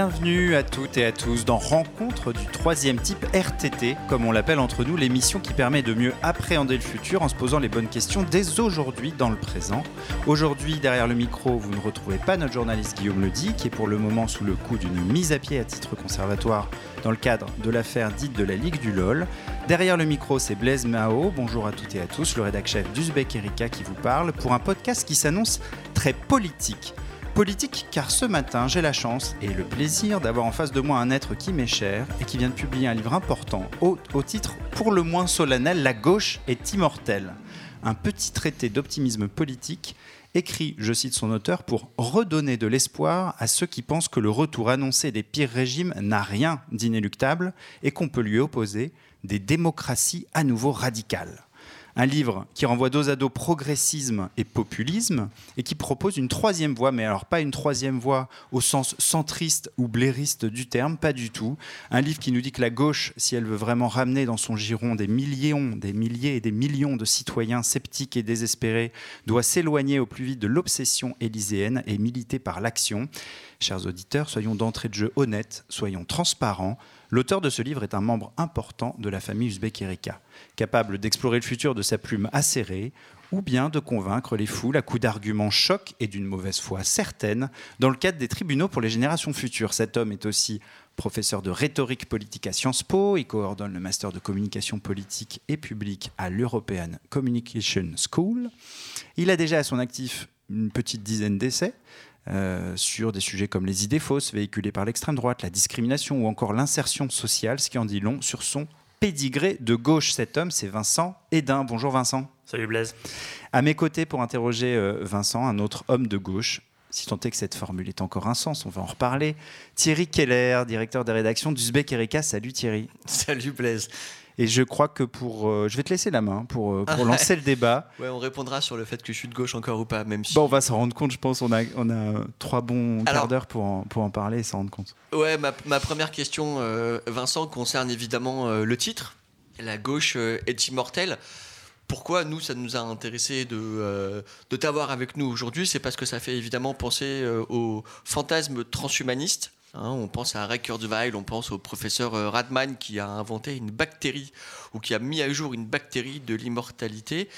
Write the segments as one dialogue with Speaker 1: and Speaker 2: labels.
Speaker 1: Bienvenue à toutes et à tous dans Rencontre du troisième type RTT, comme on l'appelle entre nous, l'émission qui permet de mieux appréhender le futur en se posant les bonnes questions dès aujourd'hui dans le présent. Aujourd'hui, derrière le micro, vous ne retrouvez pas notre journaliste Guillaume Ledy, qui est pour le moment sous le coup d'une mise à pied à titre conservatoire dans le cadre de l'affaire dite de la Ligue du LOL. Derrière le micro, c'est Blaise Mao. Bonjour à toutes et à tous, le rédac chef d'Uzbek Erika qui vous parle pour un podcast qui s'annonce très politique. Car ce matin j'ai la chance et le plaisir d'avoir en face de moi un être qui m'est cher et qui vient de publier un livre important au titre pour le moins solennel La gauche est immortelle. Un petit traité d'optimisme politique écrit, je cite son auteur, pour redonner de l'espoir à ceux qui pensent que le retour annoncé des pires régimes n'a rien d'inéluctable et qu'on peut lui opposer des démocraties à nouveau radicales. Un livre qui renvoie dos à dos progressisme et populisme et qui propose une troisième voie, mais alors pas une troisième voie au sens centriste ou blairiste du terme, pas du tout. Un livre qui nous dit que la gauche, si elle veut vraiment ramener dans son giron des millions, des milliers et des millions de citoyens sceptiques et désespérés, doit s'éloigner au plus vite de l'obsession élyséenne et militer par l'action. Chers auditeurs, soyons d'entrée de jeu honnêtes, soyons transparents. L'auteur de ce livre est un membre important de la famille Uzbek Erika, capable d'explorer le futur de sa plume acérée, ou bien de convaincre les foules à coups d'arguments chocs et d'une mauvaise foi certaine dans le cadre des tribunaux pour les générations futures. Cet homme est aussi professeur de rhétorique politique à Sciences Po, il coordonne le master de communication politique et publique à l'European Communication School. Il a déjà à son actif une petite dizaine d'essais, euh, sur des sujets comme les idées fausses véhiculées par l'extrême droite, la discrimination ou encore l'insertion sociale, ce qui en dit long sur son pédigré de gauche. Cet homme, c'est Vincent Edin. Bonjour Vincent.
Speaker 2: Salut Blaise.
Speaker 1: À mes côtés pour interroger euh, Vincent, un autre homme de gauche. Si tant est que cette formule est encore un sens, on va en reparler. Thierry Keller, directeur des rédactions d'Uzbek Erika. Salut Thierry.
Speaker 2: Salut Blaise.
Speaker 1: Et je crois que pour. Euh, je vais te laisser la main pour, euh, pour lancer le débat.
Speaker 2: Ouais, on répondra sur le fait que je suis de gauche encore ou pas, même si.
Speaker 1: Bon, on va s'en rendre compte, je pense. On a, on a trois bons quarts d'heure pour, en- pour en parler et s'en rendre compte.
Speaker 2: Ouais, ma, ma première question, euh, Vincent, concerne évidemment le titre. La gauche est immortelle. Pourquoi nous, ça nous a intéressé de, euh, de t'avoir avec nous aujourd'hui? C'est parce que ça fait évidemment penser euh, au fantasme transhumaniste. Hein, on pense à Ray Kurzweil, on pense au professeur euh, Radman qui a inventé une bactérie ou qui a mis à jour une bactérie de l'immortalité.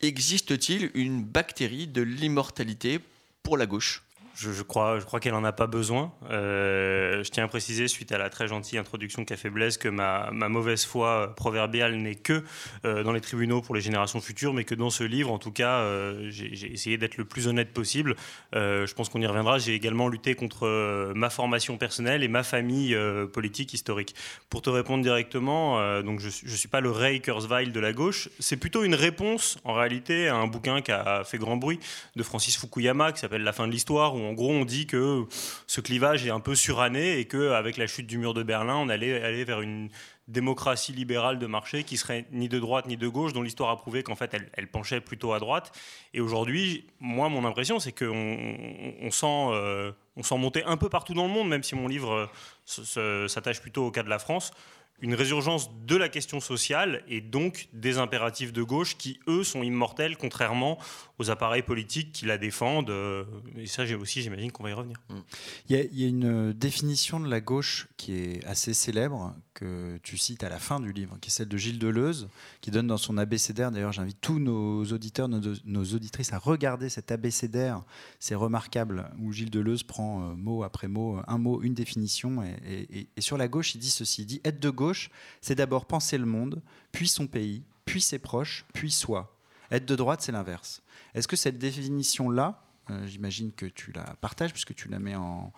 Speaker 2: Existe-t-il une bactérie de l'immortalité pour la gauche?
Speaker 3: Je, crois, je crois qu'elle n'en a pas besoin. Euh, je tiens à préciser, suite à la très gentille introduction qu'a fait Blaise, que ma, ma mauvaise foi proverbiale n'est que euh, dans les tribunaux pour les générations futures, mais que dans ce livre, en tout cas, euh, j'ai essayé d'être le plus honnête possible. Euh, je pense qu'on y reviendra. J'ai également lutté contre euh, ma formation personnelle et ma famille euh, politique historique. Pour te répondre directement, euh, donc je ne suis pas le Ray Kurzweil de la gauche. C'est plutôt une réponse, en réalité, à un bouquin qui a fait grand bruit de Francis Fukuyama qui s'appelle La fin de l'histoire, où en gros on dit que ce clivage est un peu suranné et qu'avec la chute du mur de Berlin, on allait aller vers une démocratie libérale de marché qui serait ni de droite ni de gauche, dont l'histoire a prouvé qu'en fait elle, penchait plutôt à droite. Et aujourd'hui, moi, mon impression, c'est qu'on on, sent, euh, on sent monter un peu partout dans le monde, même si mon livre euh, s'attache plutôt au cas de la France, une résurgence de la question sociale et donc des impératifs de gauche qui, eux, sont immortels, contrairement aux appareils politiques qui la défendent. euh, Et ça, aussi, j'imagine qu'on va y revenir.
Speaker 1: Il y, a, il y a une définition de la gauche qui est assez célèbre, que tu cites à la fin du livre, qui est celle de Gilles Deleuze, qui donne dans son abécédaire, d'ailleurs j'invite tous nos auditeurs, nos, auditrices à regarder cet abécédaire, c'est remarquable, où Gilles Deleuze prend euh, mot après mot, un mot, une définition, et- et sur la gauche il dit ceci, il dit être de gauche, c'est d'abord penser le monde, puis son pays, puis ses proches, puis soi. Être de droite, c'est l'inverse. Est-ce que cette définition-là, euh, j'imagine que tu la partages puisque tu la mets en,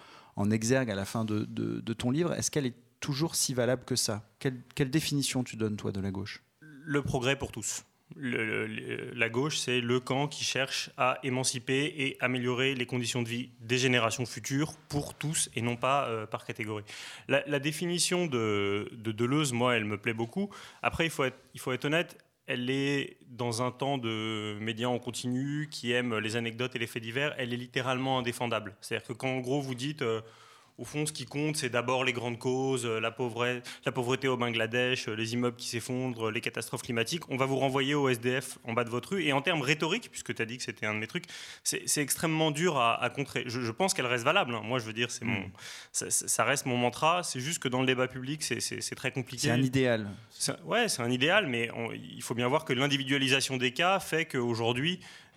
Speaker 1: exergue à la fin de ton livre, est-ce qu'elle est toujours si valable que ça? Quelle, quelle définition tu donnes, toi, de la gauche?
Speaker 3: Le progrès pour tous. La gauche, c'est le camp qui cherche à émanciper et améliorer les conditions de vie des générations futures pour tous et non pas euh, par catégorie. La, définition de, de Deleuze, moi, elle me plaît beaucoup. Après, il faut être, il faut être honnête, elle est dans un temps de médias en continu qui aiment les anecdotes et les faits divers, elle est littéralement indéfendable. C'est-à-dire que quand en gros vous dites euh, au fond, ce qui compte, c'est d'abord les grandes causes, la pauvreté, la pauvreté au Bangladesh, les immeubles qui s'effondrent, les catastrophes climatiques. On va vous renvoyer au SDF en bas de votre rue. Et en termes rhétoriques, puisque tu as dit que c'était un de mes trucs, c'est extrêmement dur à, contrer. Je, pense qu'elle reste valable. Hein. Moi, je veux dire, c'est mon, mm. ça, reste mon mantra. C'est juste que dans le débat public, c'est très compliqué.
Speaker 1: C'est un idéal.
Speaker 3: Ouais, c'est un idéal, mais il faut bien voir que l'individualisation des cas fait qu'aujourd'hui, euh,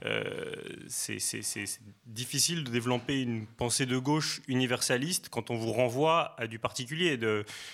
Speaker 3: c'est difficile de développer une pensée de gauche universaliste quand on vous renvoie à du particulier.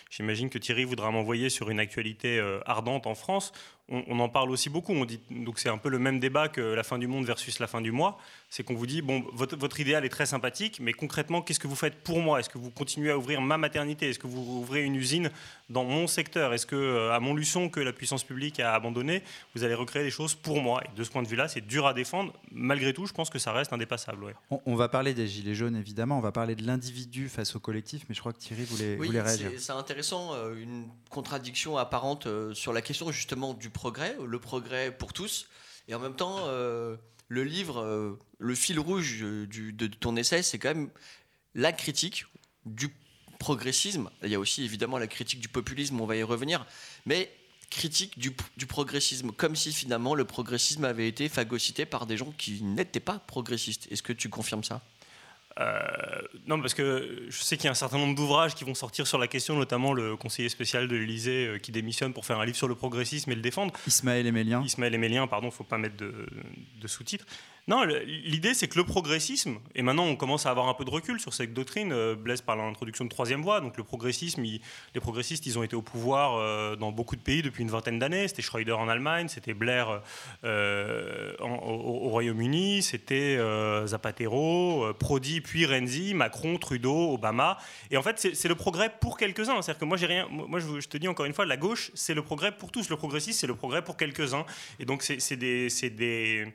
Speaker 3: J'imagine que Thierry voudra m'envoyer sur une actualité euh, ardente en France on, en parle aussi beaucoup. On dit, donc c'est un peu le même débat que la fin du monde versus la fin du mois. C'est qu'on vous dit, bon, votre, idéal est très sympathique, mais concrètement, qu'est-ce que vous faites pour moi? Est-ce que vous continuez à ouvrir ma maternité? Est-ce que vous ouvrez une usine dans mon secteur? Est-ce que euh, à Montluçon, que la puissance publique a abandonné, vous allez recréer des choses pour moi? Et de ce point de vue-là, c'est dur à défendre. Malgré tout, je pense que ça reste indépassable.
Speaker 1: On, va parler des Gilets jaunes, évidemment. On va parler de l'individu face au collectif, mais je crois que Thierry voulait, voulait réagir.
Speaker 2: C'est intéressant, euh, une contradiction apparente euh, sur la question justement du progrès, le progrès pour tous, et en même temps, euh, le livre, euh, le fil rouge de ton essai, c'est quand même la critique du progressisme. Il y a aussi évidemment la critique du populisme, on va y revenir, mais critique du, du progressisme, comme si finalement le progressisme avait été phagocyté par des gens qui n'étaient pas progressistes. Est-ce que tu confirmes ça?
Speaker 3: Euh, non, parce que je sais qu'il y a un certain nombre d'ouvrages qui vont sortir sur la question, notamment le conseiller spécial de l'Élysée euh, qui démissionne pour faire un livre sur le progressisme et le défendre.
Speaker 1: Ismaël Emélien.
Speaker 3: Ismaël Emélien, pardon, il ne faut pas mettre de, de sous-titres. Non, l'idée c'est que le progressisme, et maintenant on commence à avoir un peu de recul sur cette doctrine, euh, Blaise parle l'introduction de troisième voie, donc le progressisme, les progressistes ils ont été au pouvoir euh, dans beaucoup de pays depuis une vingtaine d'années, c'était Schroeder en Allemagne, c'était Blair euh, au, Royaume-Uni, c'était Zapatero, Prodi, puis Renzi, Macron, Trudeau, Obama, et en fait c'est le progrès pour quelques-uns, c'est-à-dire que moi rien, moi je, te dis encore une fois, la gauche c'est le progrès pour tous, le progressisme c'est le progrès pour quelques-uns, et donc c'est des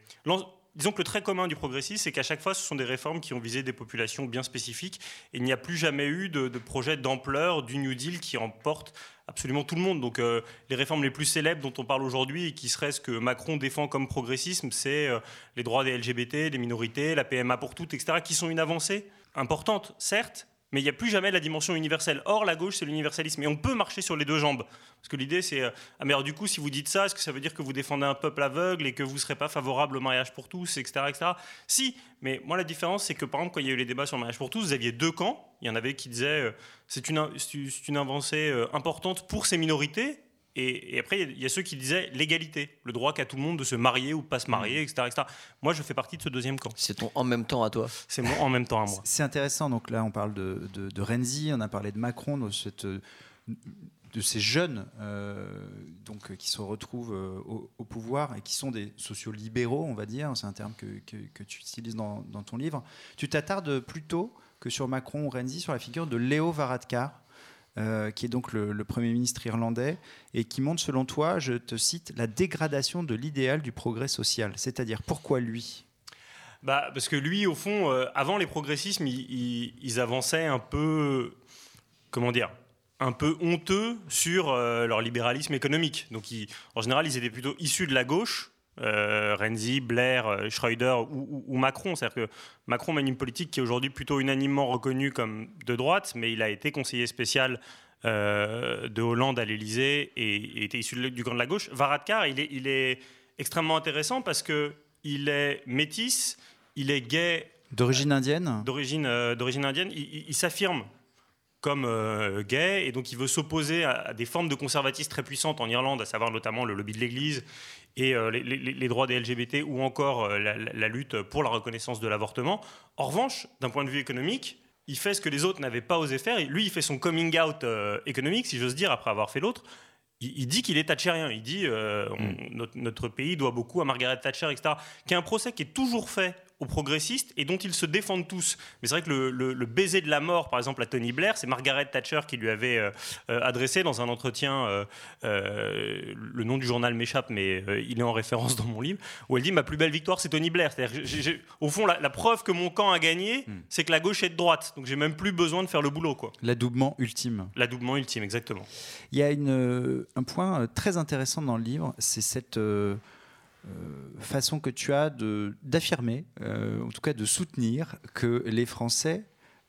Speaker 3: disons que le trait commun du progressisme, c'est qu'à chaque fois, ce sont des réformes qui ont visé des populations bien spécifiques. Et il n'y a plus jamais eu de, projet d'ampleur du New Deal qui emporte absolument tout le monde. Donc euh, les réformes les plus célèbres dont on parle aujourd'hui et qui seraient ce que Macron défend comme progressisme, c'est euh, les droits des LGBT, des minorités, la PMA pour toutes, etc., qui sont une avancée importante, certes, mais il n'y a plus jamais la dimension universelle. Or, la gauche, c'est l'universalisme. Et on peut marcher sur les deux jambes. Parce que l'idée, c'est, euh, ah, mais alors, du coup, si vous dites ça, est-ce que ça veut dire que vous défendez un peuple aveugle et que vous ne serez pas favorable au mariage pour tous, etc., etc. Si, mais moi, la différence, c'est que, par exemple, quand il y a eu les débats sur le mariage pour tous, vous aviez deux camps. Il y en avait qui disaient, euh, c'est une, une avancée euh, importante pour ces minorités, et, après, il y, a ceux qui disaient l'égalité, le droit qu'a tout le monde de se marier ou de pas se marier, etc., etc. Moi, je fais partie de ce deuxième camp.
Speaker 2: C'est ton en même temps à toi.
Speaker 3: C'est mon en même temps à moi.
Speaker 1: C'est intéressant. Donc là, on parle de, de, Renzi, on a parlé de Macron, de, cette, de ces jeunes euh, donc, qui se retrouvent euh, au, pouvoir et qui sont des sociaux-libéraux, on va dire. C'est un terme que, que, tu utilises dans, dans, ton livre. Tu t'attardes plutôt que sur Macron ou Renzi, sur la figure de Léo Varadkar euh, qui est donc le, Premier ministre irlandais, et qui montre, selon toi, je te cite, la dégradation de l'idéal du progrès social. C'est-à-dire, pourquoi lui?
Speaker 3: Bah, Parce que lui, au fond, euh, avant les progressismes, ils, avançaient un peu, comment dire, un peu honteux sur euh, leur libéralisme économique. Donc, en général, ils étaient plutôt issus de la gauche, euh, Renzi, Blair, euh, Schroeder ou, Macron. C'est-à-dire que Macron mène une politique qui est aujourd'hui plutôt unanimement reconnue comme de droite, mais il a été conseiller spécial euh, de Hollande à l'Élysée et, était issu du camp de la gauche. Varadkar, il est, il est extrêmement intéressant parce que il est métis, il est gay.
Speaker 1: D'origine indienne
Speaker 3: D'origine d'origine indienne. Il, s'affirme comme gay et donc il veut s'opposer à, des formes de conservatisme très puissantes en Irlande, à savoir notamment le lobby de l'Église et euh, les, droits des LGBT ou encore euh, la, lutte pour la reconnaissance de l'avortement. En revanche, d'un point de vue économique, il fait ce que les autres n'avaient pas osé faire. Lui, il fait son coming out euh, économique, si j'ose dire, après avoir fait l'autre. Il, dit qu'il est thatcherien. Il dit mm. notre, notre, pays doit beaucoup à Margaret Thatcher, etc. Qui est un procès qui est toujours fait aux progressistes et dont ils se défendent tous. Mais c'est vrai que le, baiser de la mort, par exemple, à Tony Blair, c'est Margaret Thatcher qui lui avait euh, euh, adressé dans un entretien, euh, le nom du journal m'échappe, mais il est en référence dans mon livre, où elle dit Ma plus belle victoire, c'est Tony Blair. C'est-à-dire, au fond, la, preuve que mon camp a gagné, hmm. c'est que la gauche est de droite. Donc j'ai même plus besoin de faire le boulot. Quoi.
Speaker 1: L'adoubement ultime.
Speaker 3: L'adoubement ultime, exactement.
Speaker 1: Il y a une, un point très intéressant dans le livre, c'est cette. Euh, façon que tu as d'affirmer, euh, en tout cas de soutenir, que les Français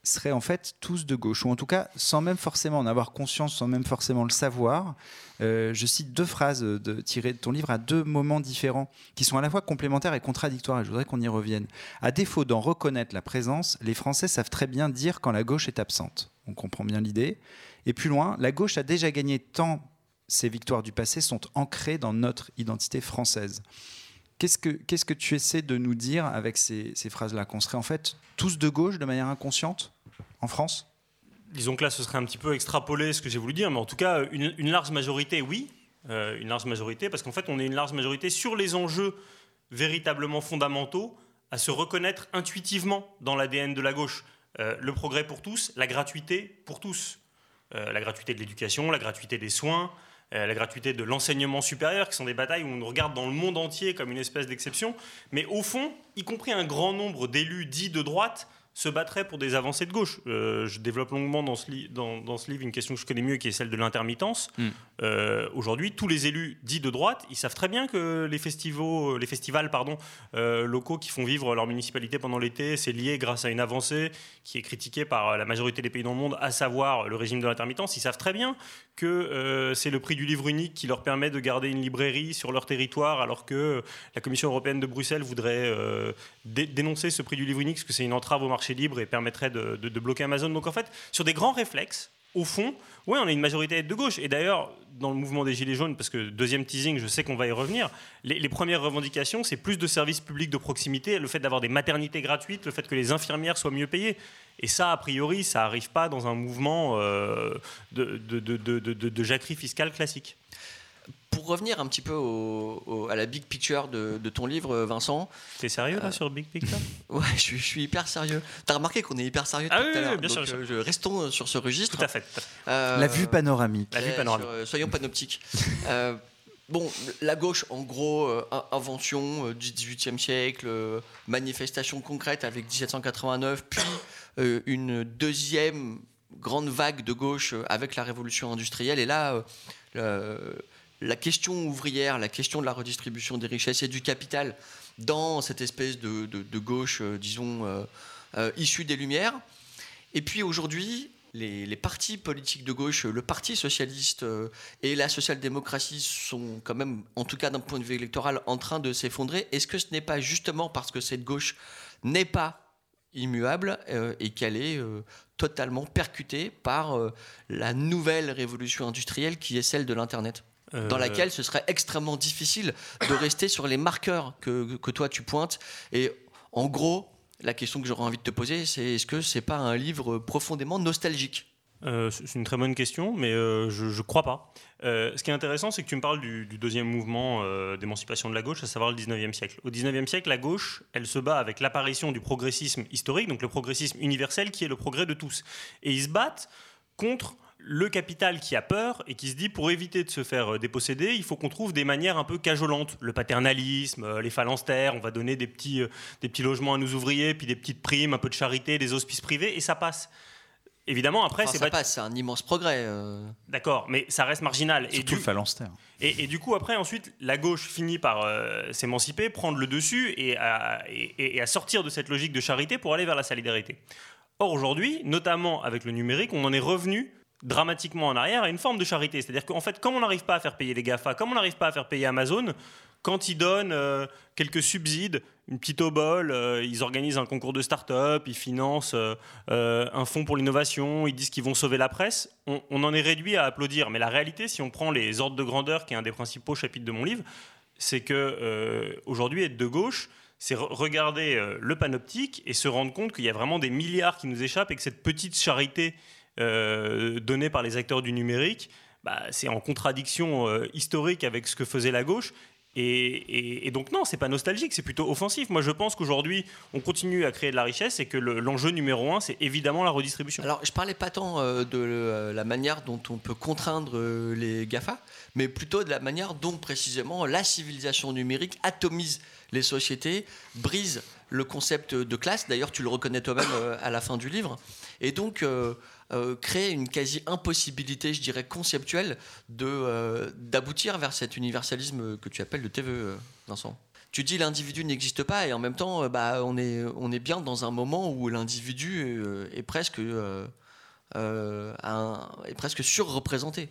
Speaker 1: seraient en fait tous de gauche, ou en tout cas sans même forcément en avoir conscience, sans même forcément le savoir. Euh, je cite deux phrases tirées de ton livre à deux moments différents, qui sont à la fois complémentaires et contradictoires, et je voudrais qu'on y revienne. À défaut d'en reconnaître la présence, les Français savent très bien dire quand la gauche est absente. On comprend bien l'idée. Et plus loin, la gauche a déjà gagné tant ces victoires du passé sont ancrées dans notre identité française. Qu'est-ce que, qu'est-ce que tu essaies de nous dire avec ces, ces phrases-là Qu'on serait en fait tous de gauche de manière inconsciente en France?
Speaker 3: Disons que là, ce serait un petit peu extrapolé ce que j'ai voulu dire, mais en tout cas, une, large majorité, oui. Euh, une large majorité, parce qu'en fait, on est une large majorité sur les enjeux véritablement fondamentaux à se reconnaître intuitivement dans l'ADN de la gauche. Euh, le progrès pour tous, la gratuité pour tous. Euh, la gratuité de l'éducation, la gratuité des soins, la gratuité de l'enseignement supérieur, qui sont des batailles où on regarde dans le monde entier comme une espèce d'exception. Mais au fond, y compris un grand nombre d'élus dits de droite se battrait pour des avancées de gauche. Euh, je développe longuement dans ce, dans, ce, livre une question que je connais mieux, qui est celle de l'intermittence. Hmm. Euh, aujourd'hui, tous les élus dits de droite, ils savent très bien que les, festivals, les festivals pardon, euh, locaux qui font vivre leur municipalité pendant l'été, c'est lié grâce à une avancée qui est critiquée par la majorité des pays dans le monde, à savoir le régime de l'intermittence. Ils savent très bien que c'est le prix du livre unique qui leur permet de garder une librairie sur leur territoire, alors que la Commission européenne de Bruxelles voudrait dénoncer ce prix du livre unique, parce que c'est une entrave au marché libre et permettrait de, bloquer Amazon. Donc en fait, sur des grands réflexes, au fond, oui, on a une majorité de gauche. Et d'ailleurs, dans le mouvement des Gilets jaunes, parce que deuxième teasing, je sais qu'on va y revenir, les, premières revendications, c'est plus de services publics de proximité, le fait d'avoir des maternités gratuites, le fait que les infirmières soient mieux payées. Et ça, a priori, ça n'arrive pas dans un mouvement euh, de, de, de, de jacquerie fiscale classique
Speaker 2: pour revenir un petit peu à la big picture de, ton livre, Vincent.
Speaker 3: T'es sérieux là euh, sur big picture?
Speaker 2: Ouais, je, suis hyper sérieux. T'as remarqué qu'on est hyper sérieux ah tout
Speaker 3: oui,
Speaker 2: à l'heure.
Speaker 3: bien sûr,
Speaker 2: euh, restons sur ce registre.
Speaker 3: Tout à fait.
Speaker 1: Euh, la vue panoramique.
Speaker 3: La vue panoramique.
Speaker 2: soyons panoptiques. Bon, la gauche, en gros, invention du XVIIIe siècle, manifestation concrète avec 1789, puis une deuxième grande vague de gauche avec la révolution industrielle. Et là, la question ouvrière, la question de la redistribution des richesses et du capital dans cette espèce de, gauche, euh, disons, euh, euh, issue des Lumières. Et puis aujourd'hui, les, partis politiques de gauche, le Parti socialiste et la social-démocratie sont quand même, en tout cas d'un point de vue électoral, en train de s'effondrer. Est-ce que ce n'est pas justement parce que cette gauche n'est pas immuable et qu'elle est totalement percutée par la nouvelle révolution industrielle qui est celle de l'Internet? Dans euh, laquelle ce serait extrêmement difficile de rester sur les marqueurs que, que toi tu pointes. Et en gros, la question que j'aurais envie de te poser, c'est est-ce que c'est pas un livre profondément nostalgique?
Speaker 3: Euh, c'est une très bonne question, mais euh, je ne crois pas. ce qui est intéressant, c'est que tu me parles du, deuxième mouvement d'émancipation de la gauche, à savoir le 19e siècle. Au 19e siècle, la gauche, elle se bat avec l'apparition du progressisme historique, donc le progressisme universel, qui est le progrès de tous. Et ils se battent contre le capital qui a peur et qui se dit pour éviter de se faire euh, déposséder, il faut qu'on trouve des manières un peu cajolantes. Le paternalisme, euh, les phalanstères, on va donner des petits, euh, des petits logements à nos ouvriers, puis des petites primes, un peu de charité, des hospices privés, et ça passe. Évidemment, après,
Speaker 2: c'est ça passe, c'est un immense progrès.
Speaker 3: D'accord, mais ça reste marginal.
Speaker 1: Surtout et du, le phalanstère.
Speaker 3: Et, du coup, après, ensuite, la gauche finit par s'émanciper, prendre le dessus et et à sortir de cette logique de charité pour aller vers la solidarité. Or, aujourd'hui, notamment avec le numérique, on en est revenu dramatiquement en arrière à une forme de charité. C'est-à-dire qu'en fait, comme on n'arrive pas à faire payer les GAFA, comme on n'arrive pas à faire payer Amazon, quand ils donnent euh, quelques subsides, une petite obole, euh, ils organisent un concours de start-up, ils financent euh, un fonds pour l'innovation, ils disent qu'ils vont sauver la presse, on, en est réduit à applaudir. Mais la réalité, si on prend les ordres de grandeur, qui est un des principaux chapitres de mon livre, c'est que aujourd'hui, être de gauche, c'est regarder le panoptique et se rendre compte qu'il y a vraiment des milliards qui nous échappent et que cette petite charité euh, donnée par les acteurs du numérique, bah, c'est en contradiction euh, historique avec ce que faisait la gauche. Et, donc non, c'est pas nostalgique, c'est plutôt offensif. Moi, je pense qu'aujourd'hui, on continue à créer de la richesse et que l'enjeu numéro un, c'est évidemment la redistribution.
Speaker 2: Alors, je parlais pas tant euh, de la manière dont on peut contraindre les Gafa, mais plutôt de la manière dont précisément la civilisation numérique atomise les sociétés, brise le concept de classe. D'ailleurs, tu le reconnais toi-même à la fin du livre. Et donc, euh, créer une quasi-impossibilité, je dirais, conceptuelle de, euh, d'aboutir vers cet universalisme que tu appelles le TVE, Vincent. tu dis l'individu n'existe pas et en même temps, bah, on, est, on est bien dans un moment où l'individu est presque, est presque surreprésenté.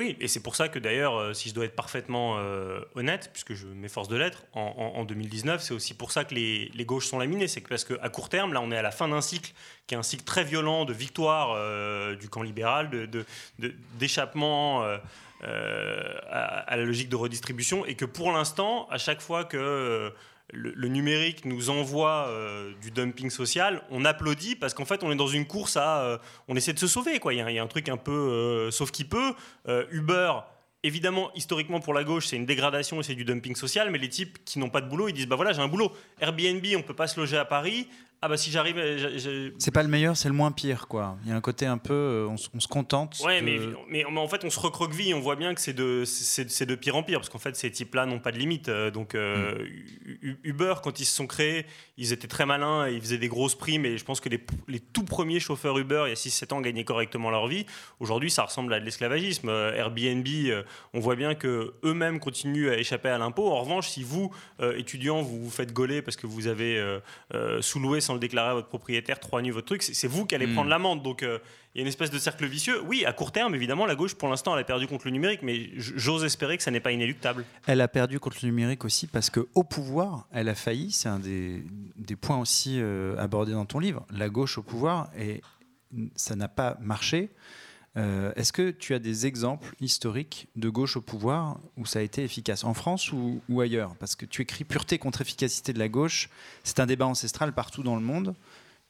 Speaker 3: Oui, et c'est pour ça que d'ailleurs, euh, si je dois être parfaitement euh, honnête, puisque je m'efforce de l'être, en, 2019, c'est aussi pour ça que les, gauches sont laminées. C'est parce qu'à court terme, là, on est à la fin d'un cycle qui est un cycle très violent de victoire euh, du camp libéral, d'échappement à, la logique de redistribution, et que pour l'instant, à chaque fois que le, numérique nous envoie euh, du dumping social, on applaudit parce qu'en fait on est dans une course à, euh, on essaie de se sauver quoi. Il y, a, un truc un peu euh, sauf qui peut. Uber, évidemment historiquement pour la gauche c'est une dégradation et c'est du dumping social, mais les types qui n'ont pas de boulot ils disent bah voilà j'ai un boulot. Airbnb on peut pas se loger à Paris, ah bah si j'arrive.
Speaker 1: C'est pas le meilleur, c'est le moins pire quoi. Il y a un côté un peu, euh, on, se contente.
Speaker 3: Ouais, mais, mais, en fait on se recroqueville, on voit bien que c'est de, c'est de pire en pire parce qu'en fait ces types-là n'ont pas de limite. Euh, donc euh, mm. Uber quand ils se sont créés, ils étaient très malins, ils faisaient des grosses primes et je pense que les, les tout premiers chauffeurs Uber il y a 6-7 ans gagnaient correctement leur vie. Aujourd'hui ça ressemble à de l'esclavagisme. Airbnb, on voit bien que eux-mêmes continuent à échapper à l'impôt. En revanche, si vous étudiants vous vous faites gauler parce que vous avez sous-loué le déclarer à votre propriétaire, trois nuits votre truc, c'est vous qui allez hmm. prendre l'amende. Donc euh, il y a une espèce de cercle vicieux. Oui, à court terme, évidemment, la gauche, pour l'instant, elle a perdu contre le numérique, mais j'ose espérer que ça n'est pas inéluctable.
Speaker 1: Elle a perdu contre le numérique aussi parce qu'au pouvoir, elle a failli. C'est un des, des, points aussi euh, abordés dans ton livre. La gauche au pouvoir, et ça n'a pas marché. Euh, est-ce que tu as des exemples historiques de gauche au pouvoir où ça a été efficace, en France ou, ailleurs? Parce que tu écris pureté contre efficacité de la gauche, c'est un débat ancestral partout dans le monde.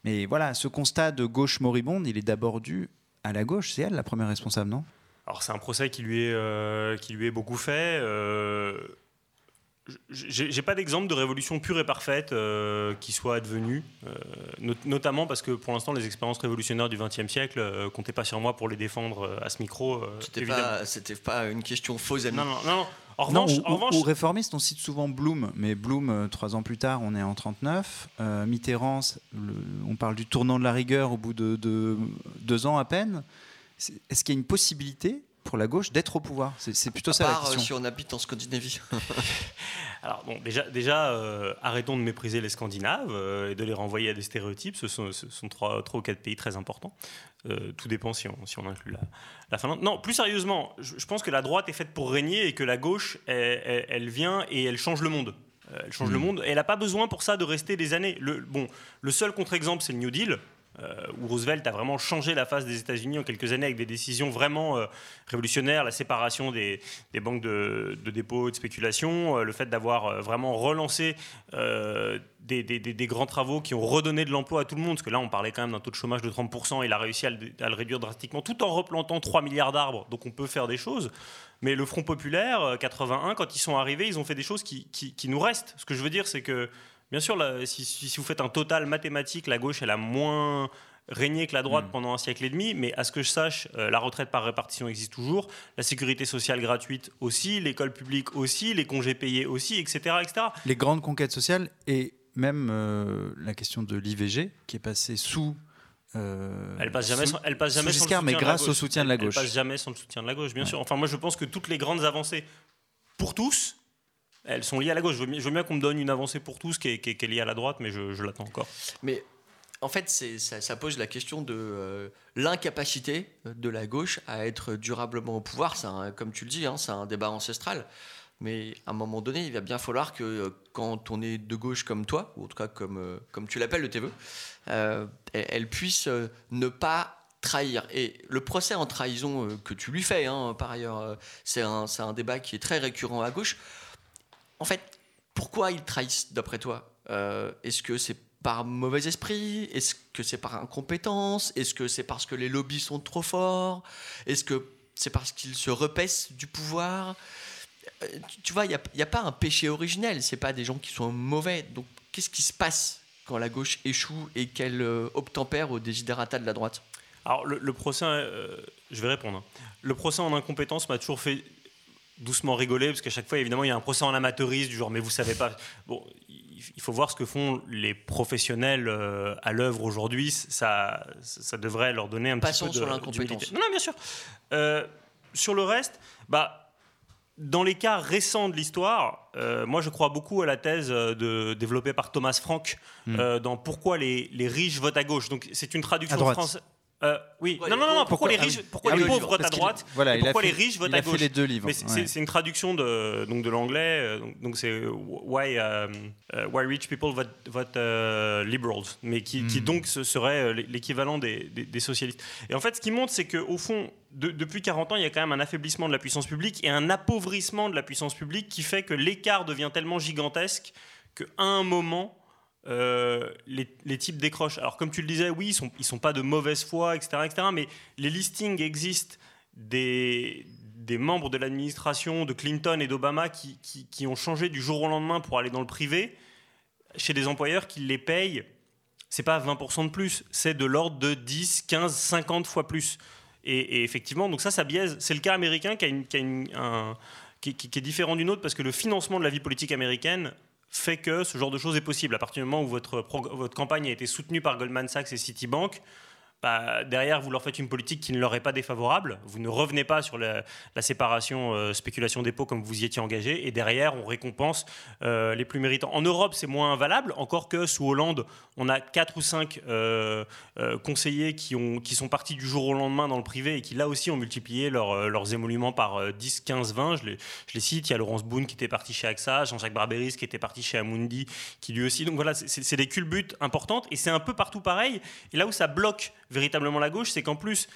Speaker 1: Mais voilà, ce constat de gauche moribonde, il est d'abord dû à la gauche. C'est elle la première responsable, non?
Speaker 3: Alors c'est un procès qui lui est, euh, qui lui est beaucoup fait. Euh, j'ai pas d'exemple de révolution pure et parfaite euh, qui soit advenue, euh, notamment parce que pour l'instant les expériences révolutionnaires du XXe siècle euh, comptaient pas sur moi pour les défendre à ce micro.
Speaker 2: C'était pas, une question fausse.
Speaker 3: Non, non, non.
Speaker 1: En revanche, ou, en revanche... réformiste, on cite souvent Blum, mais Blum, trois ans plus tard, on est en 39. Mitterrand, on parle du tournant de la rigueur au bout de deux ans à peine. Est-ce qu'il y a une possibilité pour la gauche d'être au pouvoir C'est plutôt ça la question.
Speaker 2: si on habite en Scandinavie.
Speaker 3: Alors bon, déjà, déjà euh, arrêtons de mépriser les Scandinaves euh, et de les renvoyer à des stéréotypes. Ce sont, ce sont trois, trois, ou quatre pays très importants. Euh, tout dépend si on, si on inclut la, la, Finlande. Non, plus sérieusement, je, pense que la droite est faite pour régner et que la gauche, elle, vient et elle change le monde. Elle change le hmm. monde et elle n'a pas besoin pour ça de rester des années. Le, bon, le seul contre-exemple, c'est le New Deal. Euh, où Roosevelt a vraiment changé la face des États-Unis en quelques années avec des décisions vraiment euh, révolutionnaires, la séparation des, banques de, dépôt et de spéculation, euh, le fait d'avoir vraiment relancé des, grands travaux qui ont redonné de l'emploi à tout le monde, parce que là on parlait quand même d'un taux de chômage de 30%, il a réussi à le, réduire drastiquement tout en replantant 3 milliards d'arbres, donc on peut faire des choses. Mais le Front Populaire, 81, quand ils sont arrivés, ils ont fait des choses qui, qui nous restent. Ce que je veux dire, c'est que Bien sûr, si, vous faites un total mathématique, la gauche, elle a moins régné que la droite hmm. pendant un siècle et demi, mais à ce que je sache, euh, la retraite par répartition existe toujours, la sécurité sociale gratuite aussi, l'école publique aussi, les congés payés aussi, etc. etc.
Speaker 1: Les grandes conquêtes sociales et même euh, la question de l'IVG qui est passée sous
Speaker 3: euh, elle passe jamais, sans, elle passe jamais
Speaker 1: sans le mais grâce au soutien de la gauche.
Speaker 3: Elle passe jamais sans le soutien de la gauche, bien sûr. Enfin, moi, je pense que toutes les grandes avancées pour tous, elles sont liées à la gauche. Je veux bien, qu'on me donne une avancée pour tous qui est, liée à la droite, mais je, l'attends encore.
Speaker 2: Mais en fait, ça, pose la question de euh, l'incapacité de la gauche à être durablement au pouvoir. comme tu le dis, hein, c'est un débat ancestral. Mais à un moment donné, il va bien falloir que euh, quand on est de gauche comme toi, ou en tout cas comme, euh, comme tu l'appelles le TV, elle puisse ne pas trahir. Et le procès en trahison que tu lui fais, hein, par ailleurs, c'est un, un, débat qui est très récurrent à gauche en fait, pourquoi ils trahissent d'après toi euh, Est-ce que c'est par mauvais esprit? Est-ce que c'est par incompétence? Est-ce que c'est parce que les lobbies sont trop forts? Est-ce que c'est parce qu'ils se repaissent du pouvoir? Euh, Tu vois, il n'y a, pas un péché originel. C'est pas des gens qui sont mauvais. Donc, qu'est-ce qui se passe quand la gauche échoue et qu'elle euh, obtempère au désidérata de la droite?
Speaker 3: Alors le, procès, je vais répondre. Hein. Le procès en incompétence m'a toujours fait doucement rigoler, parce qu'à chaque fois, évidemment, il y a un procès en amateurisme, du genre, mais vous savez pas. Bon, il faut voir ce que font les professionnels euh, à l'œuvre aujourd'hui. Ça, ça devrait leur donner un
Speaker 2: petit
Speaker 3: peu de.
Speaker 2: sur l'incompétence.
Speaker 3: Non, non, bien sûr. Euh, sur le reste, bah. dans les cas récents de l'histoire, euh, moi je crois beaucoup à la thèse de, développée par Thomas Frank
Speaker 1: Mm.
Speaker 3: euh, dans Pourquoi les, les riches votent à gauche. Donc c'est une traduction française. Euh, oui,
Speaker 2: Ouais,
Speaker 3: non, non, non, pourquoi,
Speaker 1: pourquoi-
Speaker 3: les
Speaker 1: ah
Speaker 3: riches, pourquoi
Speaker 1: Ah
Speaker 3: les
Speaker 1: oui,
Speaker 3: pauvres votent à droite
Speaker 1: voilà,
Speaker 3: et
Speaker 1: il
Speaker 3: pourquoi
Speaker 1: fait-
Speaker 3: les riches votent
Speaker 1: il
Speaker 3: à
Speaker 1: a fait
Speaker 3: gauche
Speaker 1: les deux livres.
Speaker 3: Mais c'est-
Speaker 1: ouais.
Speaker 3: c'est c'est une traduction de, donc de l'anglais, euh, donc- donc c'est why, euh, euh, why Rich People Vote, vote, Liberals, mais qui, qui
Speaker 1: Mm.
Speaker 3: donc ce serait l'équivalent des, des- des socialistes. Et en fait, ce qui montre, c'est qu'au fond, de- depuis 40 ans, il y a quand même un affaiblissement de la puissance publique et un appauvrissement de la puissance publique qui fait que l'écart devient tellement gigantesque qu'à un moment, euh, les, types décrochent. Alors, comme tu le disais, oui, ils sont, ils sont pas de mauvaise foi, etc., etc., mais les listings existent des, membres de l'administration de Clinton et d'Obama qui, ont changé du jour au lendemain pour aller dans le privé chez des employeurs qui les payent. C'est pas 20% de plus, c'est de l'ordre de 10, 15, 50 fois plus. Et, effectivement, donc ça, ça biaise. C'est le cas américain qui- qui est différent d'une autre parce que le financement de la vie politique américaine fait que ce genre de choses est possible. À partir du moment où votre, votre campagne a été soutenue par Goldman Sachs et Citibank, bah, derrière, vous leur faites une politique qui ne leur est pas défavorable. Vous ne revenez pas sur la, séparation euh, spéculation dépôt comme vous y étiez engagé. Et derrière, on récompense euh, les plus méritants. En Europe, c'est moins valable, encore que sous Hollande, on a quatre ou cinq euh, conseillers qui, ont, qui sont partis du jour au lendemain dans le privé et qui, là aussi, ont multiplié leur, leurs émoluments par euh, 10, 15, 20. Je les, je les cite. Il y a Laurence Boone qui était parti chez AXA, Jean-Jacques Barberis qui était parti chez Amundi, qui lui aussi. Donc voilà, c'est des culbutes importantes et c'est un peu partout pareil. Et là où ça bloque véritablement la gauche, c'est qu'en plus,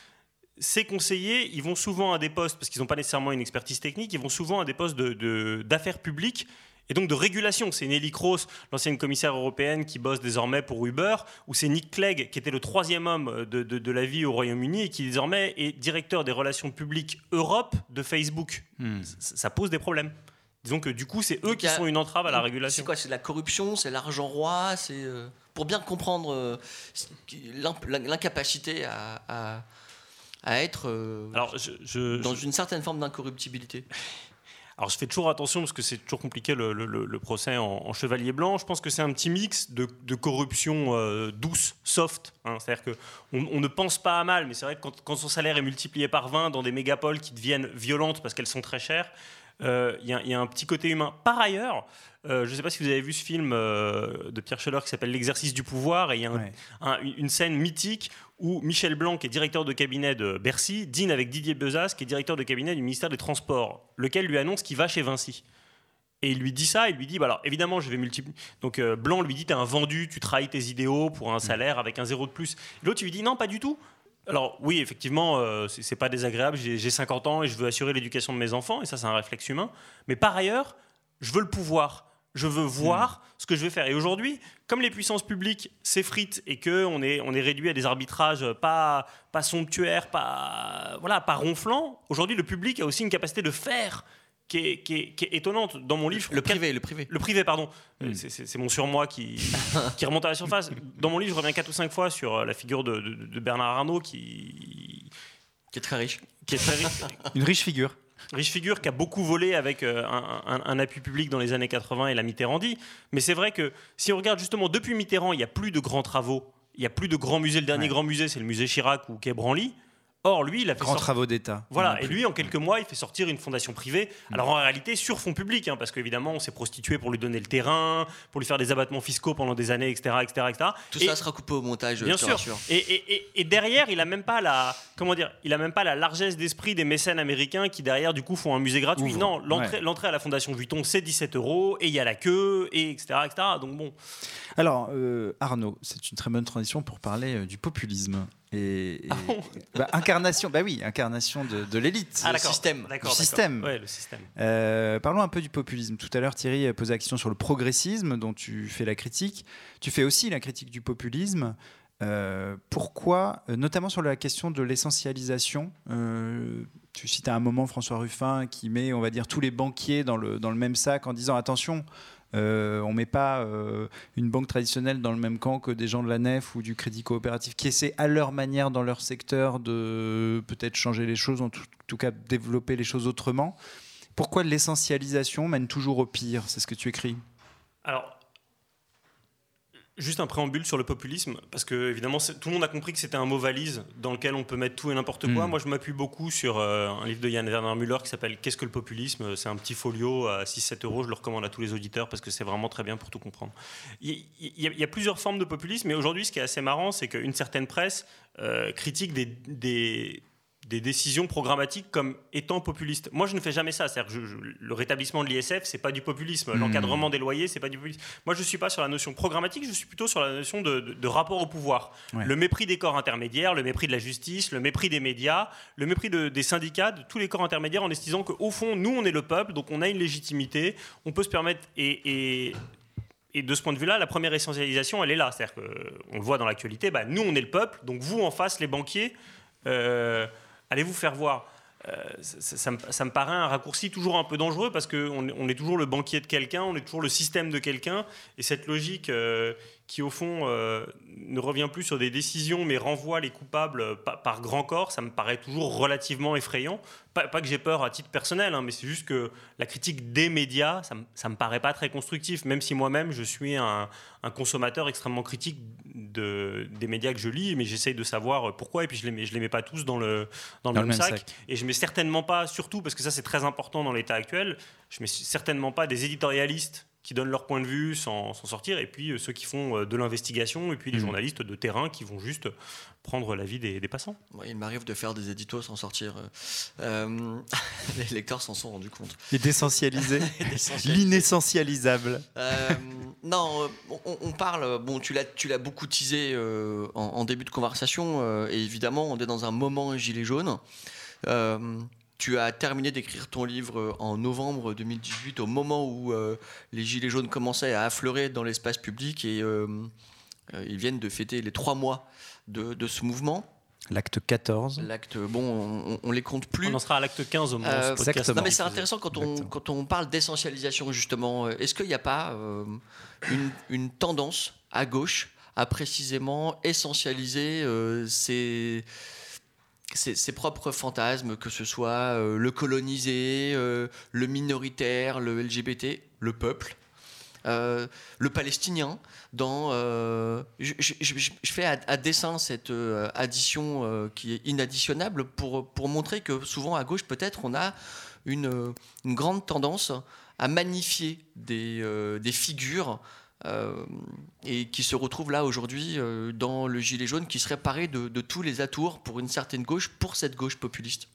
Speaker 3: ces conseillers, ils vont souvent à des postes, parce qu'ils n'ont pas nécessairement une expertise technique, ils vont souvent à des postes d'affaires de, d'affaires publiques et donc de régulation. C'est Nelly Kroes, l'ancienne commissaire européenne qui bosse désormais pour Uber, ou c'est Nick Clegg, qui était le troisième homme de, de- de la vie au Royaume-Uni et qui désormais est directeur des relations publiques Europe de Facebook.
Speaker 1: Hmm.
Speaker 3: Ça, ça pose des problèmes. Disons que du coup, c'est eux
Speaker 2: Donc,
Speaker 3: qui
Speaker 2: a-
Speaker 3: sont une entrave à la
Speaker 2: C'est
Speaker 3: régulation.
Speaker 2: quoi? C'est de la corruption? C'est l'argent roi? C'est euh, pour bien comprendre euh, l'incapacité à, à, à être euh,
Speaker 3: Alors, je, je-
Speaker 2: dans
Speaker 3: je-
Speaker 2: une certaine forme d'incorruptibilité.
Speaker 3: Alors je fais toujours attention parce que c'est toujours compliqué le, le- le- le procès en, en chevalier blanc. Je pense que c'est un petit mix de, de corruption euh, douce, soft. hein. C'est-à-dire qu'on on ne pense pas à mal, mais c'est vrai que quand, quand son salaire est multiplié par 20 dans des mégapoles qui deviennent violentes parce qu'elles sont très chères, euh, il y, a- il y a un petit côté humain. Par ailleurs, euh, je ne sais pas si vous avez vu ce film euh, de Pierre Scheller qui s'appelle L'exercice du pouvoir, et il y a un-
Speaker 1: Ouais.
Speaker 3: un- une scène mythique où Michel Blanc, qui est directeur de cabinet de Bercy, dîne avec Didier Bezas, qui est directeur de cabinet du ministère des Transports, lequel lui annonce qu'il va chez Vinci. Et il lui dit ça, il lui dit, bah alors évidemment, je vais multiplier. Donc euh, Blanc lui dit, t'es un vendu, tu trahis tes idéaux pour un salaire avec un zéro de plus. L'autre, il lui dit, non, pas du tout. Alors oui, effectivement, euh, c'est pas désagréable, j'ai j'ai 50 ans et je veux assurer l'éducation de mes enfants, et ça c'est un réflexe humain. Mais par ailleurs, je veux le pouvoir. Je veux voir ce que je vais faire. Et aujourd'hui, comme les puissances publiques s'effritent et que on est, on est réduit à des arbitrages pas, pas somptuaires, pas, voilà, pas ronflants, aujourd'hui le public a aussi une capacité de faire qui est, qui est- qui est étonnante. Dans mon livre,
Speaker 2: Le privé, le privé.
Speaker 3: le privé, pardon. Euh, C'est- mon surmoi qui, qui remonte à la surface. Dans mon livre, je reviens 4 ou 5 fois sur euh, la figure de, de- de Bernard Arnault qui,
Speaker 2: Qui est très riche.
Speaker 3: qui est très riche,
Speaker 1: Une riche figure.
Speaker 3: riche figure, qui a beaucoup volé avec euh, un, un- un appui public dans les années 80 et la Mitterrandie. Mais c'est vrai que si on regarde justement depuis Mitterrand, il n'y a plus de grands travaux, il n'y a plus de grands musées. Le dernier
Speaker 1: Ouais.
Speaker 3: grand musée, c'est le musée Chirac ou Quai Branly. Or, lui, il a fait
Speaker 1: Grands
Speaker 3: sortir-
Speaker 1: travaux d'État.
Speaker 3: voilà, et lui, en quelques mois, il fait sortir une fondation privée.
Speaker 1: Mm.
Speaker 3: Alors en réalité, sur fonds publics, hein, parce qu'évidemment, on s'est prostitué pour lui donner le terrain, pour lui faire des abattements fiscaux pendant des années, etc. etc., etc.
Speaker 2: Tout
Speaker 3: Et-
Speaker 2: ça sera coupé au montage,
Speaker 3: Bien sûr. Et, et- derrière, il a même pas la, comment dire, il a même pas la largesse d'esprit des mécènes américains qui derrière, du coup, font un musée gratuit. Non, l'entrée,
Speaker 1: ouais.
Speaker 3: l'entrée à la Fondation Vuitton, c'est 17 euros, et il y a la queue, et etc., etc. Donc bon,
Speaker 1: Alors, euh, Arnaud, c'est une très bonne transition pour parler euh, du populisme. Et, et-
Speaker 3: Ah bon
Speaker 1: bah, incarnation, bah oui, incarnation de, de l'élite.
Speaker 2: Ah, système.
Speaker 1: Du système.
Speaker 3: Ouais, le système.
Speaker 1: Euh, parlons un peu du populisme. Tout à l'heure, Thierry posait la question sur le progressisme, dont tu fais la critique. Tu fais aussi la critique du populisme. Euh, pourquoi, euh, notamment sur la question de l'essentialisation euh, Tu cites à un moment François Ruffin qui met, on va dire, tous les banquiers dans le, dans le même sac en disant attention, euh, on ne met pas euh, une banque traditionnelle dans le même camp que des gens de la nef ou du crédit coopératif qui essaient à leur manière dans leur secteur de peut-être changer les choses, en tout, cas développer les choses autrement. Pourquoi l'essentialisation mène toujours au pire? C'est ce que tu écris.
Speaker 3: Juste un préambule sur le populisme, parce que évidemment tout le monde a compris que c'était un mot valise dans lequel on peut mettre tout et n'importe quoi.
Speaker 1: Mm.
Speaker 3: Moi je m'appuie beaucoup sur euh, un livre de Yann Werner Müller qui s'appelle Qu'est-ce que le populisme? C'est un petit folio à 6-7 euros, je le recommande à tous les auditeurs parce que c'est vraiment très bien pour tout comprendre. Il y, a- il y a plusieurs formes de populisme, mais aujourd'hui ce qui est assez marrant, c'est qu'une certaine presse euh, critique des, des- des décisions programmatiques comme étant populistes. Moi, je ne fais jamais ça. Je- le rétablissement de l'ISF, c'est pas du populisme.
Speaker 1: Hmm.
Speaker 3: L'encadrement des loyers, c'est pas du populisme. Moi, je suis pas sur la notion programmatique. Je suis plutôt sur la notion de, de- de rapport au pouvoir.
Speaker 1: Ouais.
Speaker 3: Le mépris des corps intermédiaires, le mépris de la justice, le mépris des médias, le mépris de- des syndicats, de tous les corps intermédiaires, en estimant qu'au fond, nous, on est le peuple, donc on a une légitimité, on peut se permettre et, et et de ce point de vue-là, la première essentialisation, elle est là. C'est-à-dire qu'on le voit dans l'actualité, bah, nous, on est le peuple, donc vous, en face, les banquiers, euh, allez vous faire voir. Euh, ça, me, paraît un raccourci toujours un peu dangereux parce qu'on on est toujours le banquier de quelqu'un, on est toujours le système de quelqu'un, et cette logique euh, qui, au fond, euh, ne revient plus sur des décisions mais renvoie les coupables euh, par, par grand corps, ça me paraît toujours relativement effrayant. Pas, pas que j'ai peur à titre personnel, hein, mais c'est juste que la critique des médias, ça, ça me paraît pas très constructif, même si moi-même je suis un, un consommateur extrêmement critique de, des médias que je lis, mais j'essaye de savoir pourquoi, et puis je les je les mets pas tous dans le, dans le
Speaker 1: Dans
Speaker 3: même,
Speaker 1: le même
Speaker 3: sac.
Speaker 1: sac.
Speaker 3: Et je mets certainement pas, surtout parce que ça c'est très important dans l'état actuel, je mets certainement pas des éditorialistes qui donnent leur point de vue sans, sans sortir, et puis euh, ceux qui font euh, de l'investigation, et puis les
Speaker 1: Mhm.
Speaker 3: journalistes de terrain qui vont juste prendre l'avis des, des passants.
Speaker 2: Il m'arrive de faire des éditos sans sortir. euh, les lecteurs s'en sont rendus compte.
Speaker 1: Et d'essentialiser. L'inessentialisable.
Speaker 2: Euh, non, on, on parle. Bon, tu l'as, tu l'as beaucoup teasé euh, en, en début de conversation. euh, et évidemment, on est dans un moment gilet jaune. Tu as terminé d'écrire ton livre euh, en novembre 2018, au moment où euh, les gilets jaunes commençaient à affleurer dans l'espace public et euh, ils viennent de fêter les trois mois de, de ce mouvement.
Speaker 1: L'acte 14.
Speaker 2: L'acte, bon, on, on les compte plus.
Speaker 3: On en sera à l'acte 15 au moment où
Speaker 2: Euh,
Speaker 3: ce podcast
Speaker 1: Exactement.
Speaker 2: Non, mais
Speaker 3: est
Speaker 2: c'est intéressant quand on,
Speaker 1: Exactement.
Speaker 2: quand on parle d'essentialisation, justement. Est-ce qu'il n'y a pas euh, une, une tendance à gauche à précisément essentialiser euh, ses, ses- propres fantasmes, que ce soit euh, le colonisé, euh, le minoritaire, le LGBT, le peuple euh, le palestinien dans je, fais à, à dessein cette addition qui est inadditionnable pour, pour montrer que souvent à gauche peut-être on a une, grande tendance à magnifier des, figures et qui se retrouvent là aujourd'hui euh, dans le gilet jaune qui serait paré de, de tous les atours pour une certaine gauche, pour cette gauche populiste.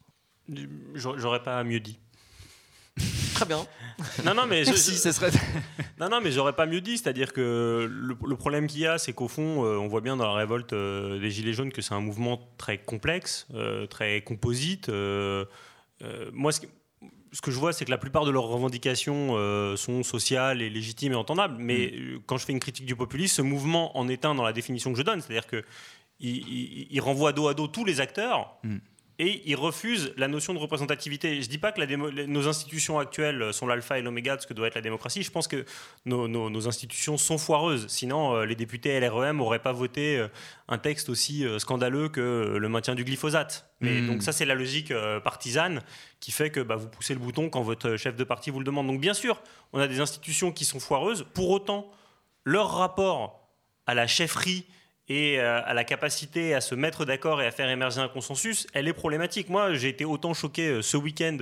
Speaker 3: J'aurais pas mieux dit.
Speaker 2: Très bien.
Speaker 3: Non, non, mais je- je-
Speaker 1: ce serait.
Speaker 3: Non, non, mais j'aurais pas mieux dit. C'est-à-dire que le, le problème qu'il y a, c'est qu'au fond, euh, on voit bien dans la révolte euh, des Gilets jaunes que c'est un mouvement très complexe, euh, très composite. euh, euh, moi, ce, ce que je vois, c'est que la plupart de leurs revendications euh, sont sociales et légitimes et entendables. Mais euh, quand je fais une critique du populisme, ce mouvement en est un dans la définition que je donne. C'est-à-dire que il, il- il renvoie dos à dos tous les acteurs.
Speaker 1: Mm.
Speaker 3: Et il refuse la notion de représentativité. Je dis pas que la démo- les- nos institutions actuelles sont l'alpha et l'oméga de ce que doit être la démocratie. Je pense que nos, nos- nos institutions sont foireuses. Sinon, euh, les députés LREM n'auraient pas voté euh, un texte aussi euh, scandaleux que le maintien du glyphosate. Mais
Speaker 1: Mm.
Speaker 3: donc ça, c'est la logique partisane qui fait que bah, vous poussez le bouton quand votre chef de parti vous le demande. Donc bien sûr, on a des institutions qui sont foireuses. Pour autant, leur rapport à la chefferie et euh, à la capacité à se mettre d'accord et à faire émerger un consensus, elle est problématique. Moi, j'ai été autant choqué euh, ce week-end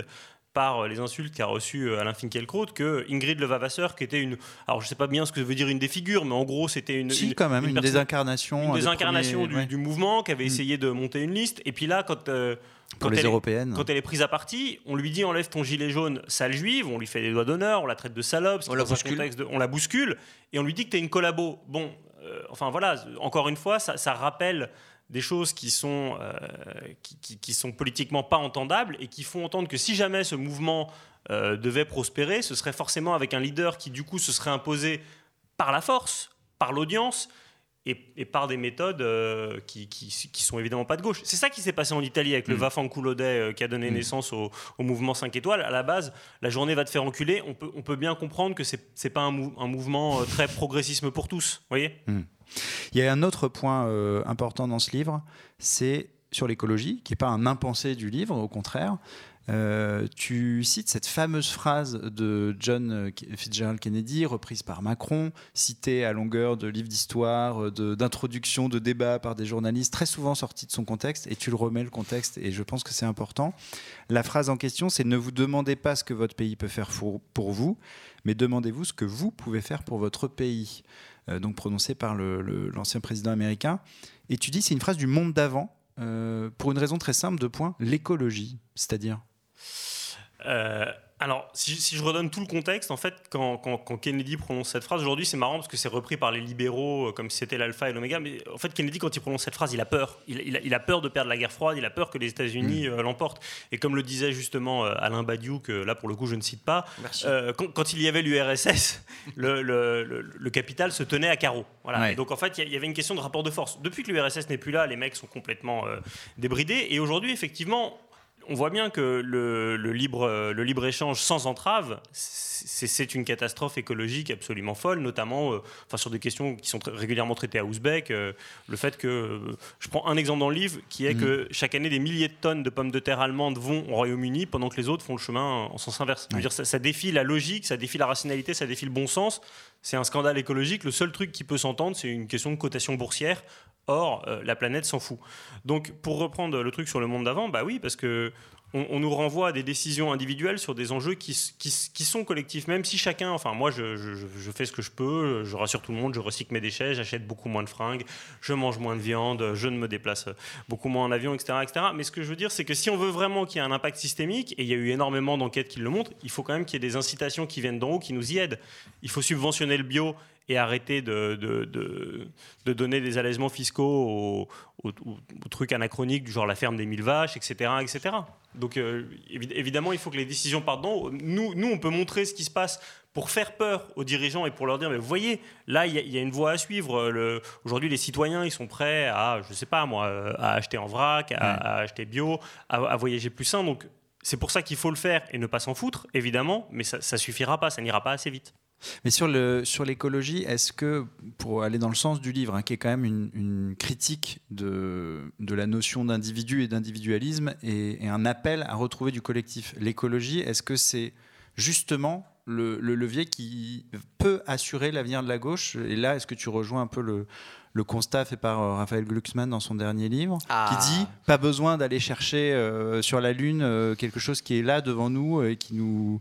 Speaker 3: par euh, les insultes qu'a reçu euh, Alain Finkielkraut que Ingrid Levavasseur, qui était une... Alors, je sais pas bien ce que veut dire une des figures, mais en gros, c'était une...
Speaker 1: Si,
Speaker 3: une-
Speaker 1: quand même, une, désincarnation.
Speaker 3: une
Speaker 1: premiers-
Speaker 3: du,
Speaker 1: ouais,
Speaker 3: du mouvement qui avait
Speaker 1: Mm.
Speaker 3: essayé de monter une liste. Et puis là, quand, euh,
Speaker 1: Pour
Speaker 3: quand
Speaker 1: les
Speaker 3: elle est-
Speaker 1: européennes.
Speaker 3: quand elle est prise à partie, on lui dit enlève ton gilet jaune, sale juive, on lui fait des doigts d'honneur, on la traite de salope, ce qui
Speaker 2: On
Speaker 3: est
Speaker 2: la
Speaker 3: de- on la bouscule, et on lui dit que t'es une collabo. Bon, euh, enfin voilà, encore une fois, ça, ça rappelle des choses qui sont, euh, qui, qui- qui sont politiquement pas entendables et qui font entendre que si jamais ce mouvement euh, devait prospérer, ce serait forcément avec un leader qui du coup se serait imposé par la force, par l'audience, et, et par des méthodes euh, qui, qui, sont évidemment pas de gauche. C'est ça qui s'est passé en Italie avec le
Speaker 1: Mm.
Speaker 3: Day euh, qui a donné
Speaker 1: Mm.
Speaker 3: naissance au, au mouvement 5 étoiles. À la base, la journée va te faire enculer. On peut, on peut bien comprendre que c'est c'est pas un, mou- un mouvement très progressisme pour tous. Vous voyez?
Speaker 1: Il y a un autre point euh, important dans ce livre, c'est sur l'écologie, qui n'est pas un impensé du livre, au contraire. Euh, tu cites cette fameuse phrase de John Fitzgerald Kennedy, reprise par Macron, citée à longueur de livres d'histoire, d'introduction, de, débats par des journalistes, très souvent sortis de son contexte, et tu le remets le contexte, et je pense que c'est important. La phrase en question, c'est ne vous demandez pas ce que votre pays peut faire pour, vous, mais demandez-vous ce que vous pouvez faire pour votre pays. Euh, donc prononcée par l'ancien président américain. Et tu dis, c'est une phrase du monde d'avant, euh, pour une raison très simple, de point, l'écologie, c'est-à-dire?
Speaker 3: Euh, alors, si, je redonne tout le contexte, en fait, quand, Kennedy prononce cette phrase, aujourd'hui c'est marrant parce que c'est repris par les libéraux comme si c'était l'alpha et l'oméga, mais en fait Kennedy quand il prononce cette phrase, il a peur. Il, a, peur de perdre la guerre froide, il a peur que les États-Unis mm. l'emportent. Et comme le disait justement Alain Badiou, que là pour le coup je ne cite pas, quand, il y avait l'URSS, le, le, capital se tenait à carreau. Voilà. donc en fait il y, avait une question de rapport de force. Depuis que l'URSS n'est plus là, les mecs sont complètement débridés. Et aujourd'hui effectivement on voit bien que le, libre, le libre-échange sans entrave, c'est une catastrophe écologique absolument folle, notamment euh, enfin, sur des questions qui sont régulièrement traitées à Ouzbek. Euh, le fait que, euh, je prends un exemple dans le livre, qui est que mm. chaque année, des milliers de tonnes de pommes de terre allemandes vont au Royaume-Uni pendant que les autres font le chemin en sens inverse. Dire, ça, ça, défie la logique, ça défie la rationalité, ça défie le bon sens. C'est un scandale écologique. Le seul truc qui peut s'entendre, c'est une question de cotation boursière. Or, la planète s'en fout. Donc, pour reprendre le truc sur le monde d'avant, bah oui, parce que on, nous renvoie à des décisions individuelles sur des enjeux qui, sont collectifs, même si chacun, enfin moi je, fais ce que je peux, je rassure tout le monde, je recycle mes déchets, j'achète beaucoup moins de fringues, je mange moins de viande, je ne me déplace beaucoup moins en avion, etc. etc. Mais ce que je veux dire, c'est que si on veut vraiment qu'il y ait un impact systémique, et il y a eu énormément d'enquêtes qui le montrent, il faut quand même qu'il y ait des incitations qui viennent d'en haut, qui nous y aident. Il faut subventionner le bio et arrêter de, de, donner des allègements fiscaux aux, trucs anachroniques du genre la ferme des mille vaches, etc. etc. Donc euh, évidemment, il faut que les décisions partent d'en Nous, nous, on peut montrer ce qui se passe pour faire peur aux dirigeants et pour leur dire, mais vous voyez, là, il y, a une voie à suivre. Aujourd'hui, les citoyens, ils sont prêts à, je sais pas moi, à acheter en vrac, à, acheter bio, à, voyager plus sain. Donc c'est pour ça qu'il faut le faire et ne pas s'en foutre, évidemment, mais ça, ça suffira pas, ça n'ira pas assez vite.
Speaker 1: Mais sur le sur l'écologie, est-ce que pour aller dans le sens du livre, hein, qui est quand même une, critique de, de la notion d'individu et d'individualisme et, un appel à retrouver du collectif, l'écologie, est-ce que c'est justement le, levier qui peut assurer l'avenir de la gauche? Et là, est-ce que tu rejoins un peu le, le constat fait par euh, Raphaël Glucksmann dans son dernier livre, qui ah. dit pas besoin d'aller chercher euh, sur la Lune euh, quelque chose qui est là devant nous et qui nous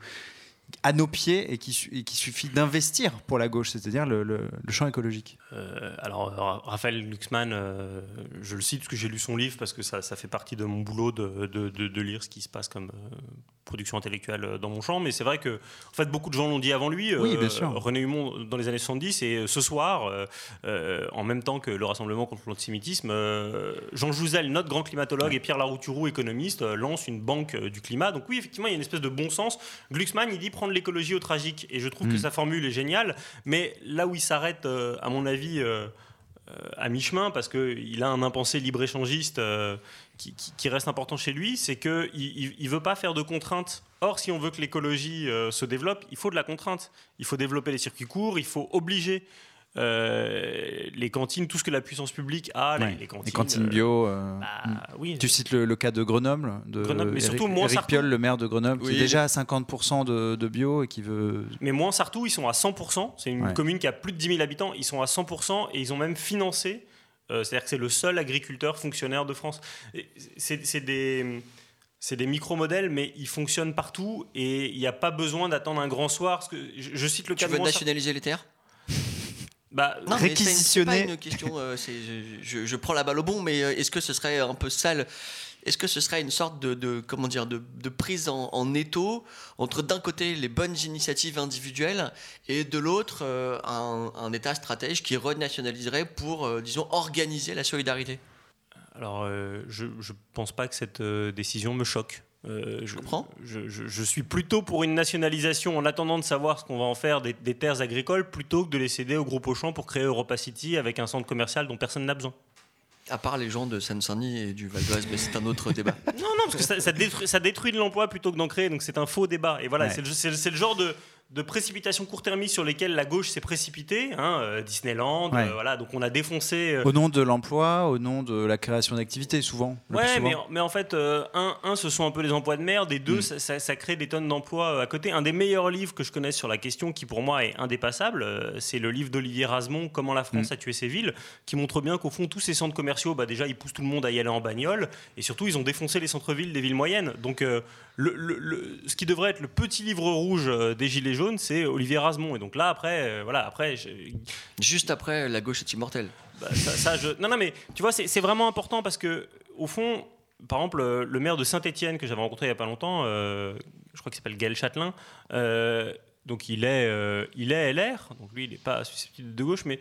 Speaker 1: à nos pieds et qui suffit d'investir pour la gauche, c'est-à-dire le, champ écologique
Speaker 3: euh, Alors, Raphaël Luxman, euh, je le cite parce que j'ai lu son livre, parce que ça, ça fait partie de mon boulot de, de, de, lire ce qui se passe comme euh, production intellectuelle dans mon champ, mais c'est vrai que en fait, beaucoup de gens l'ont dit avant lui.
Speaker 1: Oui, bien sûr.
Speaker 3: René Humon dans les années 70, et ce soir, en même temps que le Rassemblement contre l'antisémitisme, Jean Jouzel, notre grand climatologue, et Pierre Larouturou, économiste, lance une banque du climat. Donc oui, effectivement, il y a une espèce de bon sens. Glucksmann, il dit prendre l'écologie au tragique. Et je trouve que mm. sa formule est géniale. Mais là où il s'arrête, euh, à mon avis, euh, euh, à mi-chemin, parce qu'il a un impensé libre-échangiste qui, reste important chez lui, c'est qu'il ne veut pas faire de contraintes. Or, si on veut que l'écologie se développe, il faut de la contrainte. Il faut développer les circuits courts, il faut obliger euh, les cantines, tout ce que la puissance publique a,
Speaker 1: les, cantines, bio. Euh, euh, bah, oui. Tu cites le, cas de Grenoble, de Grenoble, mais surtout Eric, Piolle, le maire de Grenoble, qui est déjà à 50% de, bio et qui veut.
Speaker 3: Mais moins Sartou, ils sont à 100%. C'est une commune qui a plus de 10 000 habitants. Ils sont à 100% et ils ont même financé. C'est-à-dire que c'est le seul agriculteur fonctionnaire de France. C'est des c'est des micro-modèles, mais ils fonctionnent partout et il n'y a pas besoin d'attendre un grand soir. Parce que je, cite le cas
Speaker 2: tu veux nationaliser les terres?
Speaker 1: Bah, réquisitionner.
Speaker 2: C'est une question. Euh, je, prends la balle au bon, mais euh, est-ce que ce serait un peu sale Est-ce que ce serait une sorte de, comment dire de, prise en, étau entre d'un côté les bonnes initiatives individuelles et de l'autre euh, un, État stratège qui renationaliserait pour disons organiser la solidarité?
Speaker 3: Alors je ne pense pas que cette décision me choque.
Speaker 2: Euh, je, comprends.
Speaker 3: Je, suis plutôt pour une nationalisation en attendant de savoir ce qu'on va en faire des, terres agricoles plutôt que de les céder au groupe Auchan pour créer Europa City avec un centre commercial dont personne n'a besoin.
Speaker 2: À part les gens de Seine-Saint-Denis et du Val d'Oise, mais c'est un autre débat.
Speaker 3: Non, non, parce que ça, détruit, ça détruit, de l'emploi plutôt que d'en créer, donc c'est un faux débat. Et voilà, c'est le, genre de, de précipitations court-termistes sur lesquelles la gauche s'est précipitée, hein, euh, Disneyland,
Speaker 1: Ouais.
Speaker 3: euh, voilà, donc on a défoncé. euh,
Speaker 1: Au nom de l'emploi, au nom de la création d'activités, souvent.
Speaker 3: Ouais,
Speaker 1: souvent.
Speaker 3: mais, mais en fait, un, un, ce sont un peu les emplois de merde, et deux,
Speaker 1: Mm.
Speaker 3: ça, ça- ça crée des tonnes d'emplois à côté. Un des meilleurs livres que je connaisse sur la question, qui pour moi est indépassable, c'est le livre d'Olivier Rasmont, Comment la France
Speaker 1: Mm.
Speaker 3: a tué ses villes, qui montre bien qu'au fond, tous ces centres commerciaux, bah, déjà, ils poussent tout le monde à y aller en bagnole, et surtout, ils ont défoncé les centres-villes des villes moyennes. Donc, le, le- le- ce qui devrait être le petit livre rouge des Gilets jaunes, c'est Olivier Rasmont. Et donc là, après, euh, voilà, après, je-
Speaker 2: Juste après, la gauche est immortelle.
Speaker 3: bah, ça, ça, je... Non, non, mais tu vois, c'est vraiment important parce que, au fond, par exemple, le, le maire de Saint-Étienne que j'avais rencontré il n'y a pas longtemps, euh, je crois qu'il s'appelle Gaël Châtelain, euh, donc il est, euh, il est LR, donc lui, il n'est pas susceptible de gauche, mais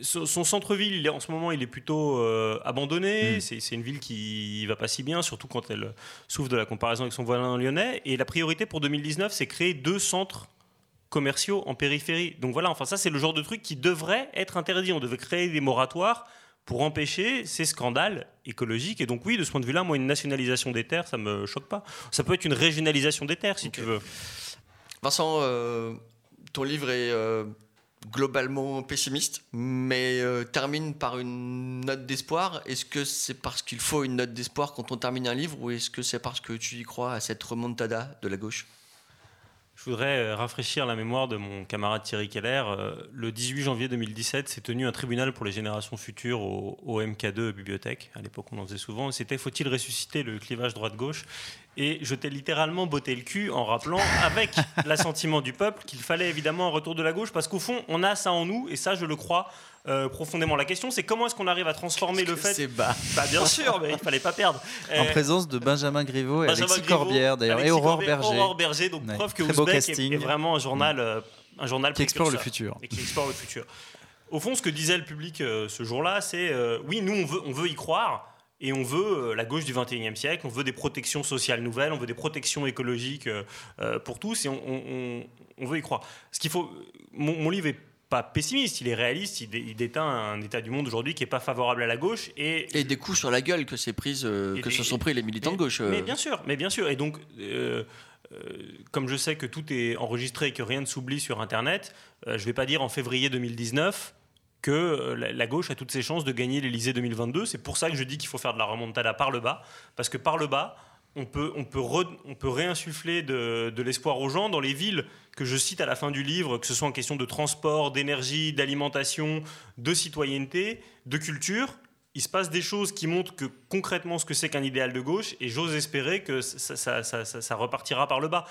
Speaker 3: son, son centre-ville, il est- en ce moment, il est plutôt euh, abandonné.
Speaker 1: Mm.
Speaker 3: C'est c'est une ville qui va pas si bien, surtout quand elle souffre de la comparaison avec son voisin lyonnais. Et la priorité pour 2019, c'est créer deux centres commerciaux en périphérie. Donc voilà, enfin ça c'est le genre de truc qui devrait être interdit. On devait créer des moratoires pour empêcher ces scandales écologiques. Et donc oui, de ce point de vue-là, moi, une nationalisation des terres, ça me choque pas. Ça peut être une régionalisation des terres, si tu veux.
Speaker 2: Vincent, euh, ton livre est euh, globalement pessimiste, mais euh, termine par une note d'espoir. Est-ce que c'est parce qu'il faut une note d'espoir quand on termine un livre, ou est-ce que c'est parce que tu y crois à cette remontada de la gauche?
Speaker 3: Voudrais euh, rafraîchir la mémoire de mon camarade Thierry Keller. Euh, Le 18 janvier 2017 s'est tenu un tribunal pour les générations futures au, au MK2 Bibliothèque. À l'époque, on en faisait souvent. C'était faut-il ressusciter le clivage droite-gauche? Et je t'ai littéralement botté le cul en rappelant, avec l'assentiment du peuple, qu'il fallait évidemment un retour de la gauche, parce qu'au fond, on a ça en nous, et ça, je le crois euh, profondément. La question, c'est comment est-ce qu'on arrive à transformer le fait.
Speaker 2: C'est bas.
Speaker 3: Bah, bien sûr, mais il fallait pas perdre.
Speaker 1: En
Speaker 3: Euh,
Speaker 1: présence de Benjamin Griveaux et
Speaker 3: Benjamin
Speaker 1: Alexis
Speaker 3: Griveaux,
Speaker 1: Corbière, d'ailleurs, et Aurore Berger,
Speaker 3: Aurore Berger, donc
Speaker 1: Ouais,
Speaker 3: preuve que Ouzbek est- vraiment un journal, euh, un journal
Speaker 1: qui explore le futur.
Speaker 3: et qui explore le futur. Au fond, ce que disait le public euh, ce jour-là, c'est euh, oui, nous, on veut, on veut y croire. Et on veut euh, la gauche du 21e siècle, on veut des protections sociales nouvelles, on veut des protections écologiques pour tous, et on, on- on- on veut y croire. Ce qu'il faut, mon, mon livre est pas pessimiste, il est réaliste, il, dé- il déteint un état du monde aujourd'hui qui est pas favorable à la gauche, et
Speaker 2: Et des coups sur la gueule que, prise, euh, que
Speaker 3: des-
Speaker 2: se sont pris les militants
Speaker 3: mais,
Speaker 2: de gauche. euh.
Speaker 3: Mais bien sûr, mais bien sûr. Et donc, euh, comme je sais que tout est enregistré et que rien ne s'oublie sur Internet, je vais pas dire en février 2019 que la, la gauche a toutes ses chances de gagner l'Elysée 2022. C'est pour ça que je dis qu'il faut faire de la remontada par le bas, parce que par le bas, on peut, on peut, réinsuffler de l'espoir aux gens dans les villes que je cite à la fin du livre, que ce soit en question de transport, d'énergie, d'alimentation, de citoyenneté, de culture. Il se passe des choses qui montrent que concrètement ce que c'est qu'un idéal de gauche, et j'ose espérer que ça, ça- ça- ça- ça repartira par le bas.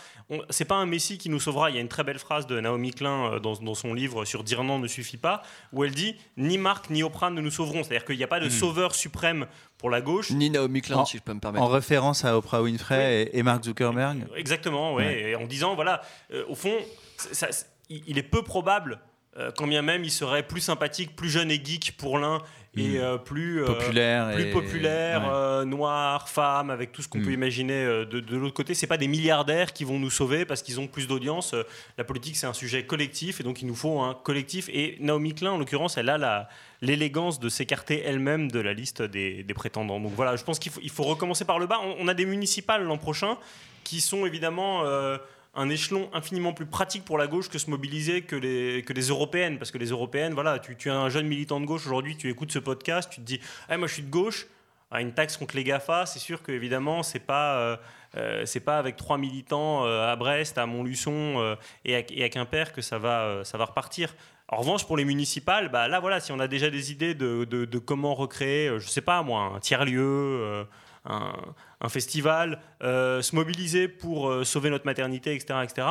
Speaker 3: C'est pas un Messie qui nous sauvera. Il y a une très belle phrase de Naomi Klein euh, dans, dans son livre sur Dire non ne suffit pas, où elle dit ni Marc ni Oprah ne nous sauveront. C'est-à-dire qu'il n'y a pas de
Speaker 1: Hmm.
Speaker 3: sauveur suprême pour la gauche.
Speaker 2: Ni Naomi Klein,
Speaker 1: En-
Speaker 2: si je peux me permettre.
Speaker 1: En référence à Oprah Winfrey et, et Mark Zuckerberg.
Speaker 3: Exactement, ouais.
Speaker 1: Ouais.
Speaker 3: Et en disant, voilà, euh, au fond, ça- ça- il il est peu probable, euh, quand bien même il serait plus sympathique, plus jeune et geek pour l'un, et
Speaker 1: Mm.
Speaker 3: euh, plus, euh,
Speaker 1: Populaire.
Speaker 3: plus
Speaker 1: et-
Speaker 3: populaire,
Speaker 1: ouais.
Speaker 3: euh, noir, femme, avec tout ce qu'on
Speaker 1: Mm.
Speaker 3: peut imaginer euh, de, de l'autre côté. C'est pas des milliardaires qui vont nous sauver parce qu'ils ont plus d'audience. Euh, La politique, c'est un sujet collectif, et donc il nous faut un collectif. Et Naomi Klein, en l'occurrence, elle a la l'élégance de s'écarter elle-même de la liste des, des prétendants. Donc voilà, je pense qu'il faut, il faut recommencer par le bas. On, on a des municipales l'an prochain qui sont évidemment euh, un échelon infiniment plus pratique pour la gauche que se mobiliser que les, que les européennes. Parce que les européennes, voilà, tu, tu es un jeune militant de gauche aujourd'hui, tu écoutes ce podcast, tu te dis, ah, moi je suis de gauche, Ah, une taxe contre les GAFA, c'est sûr que évidemment c'est pas euh, euh, c'est pas avec trois militants euh, à Brest, à Montluçon et, à, à Quimper que ça va ça va repartir. En revanche, pour les municipales, bah là voilà, si on a déjà des idées de, de- de comment recréer, je sais pas moi, un tiers lieu. un, un festival, euh, se mobiliser pour euh, sauver notre maternité, etc. etc.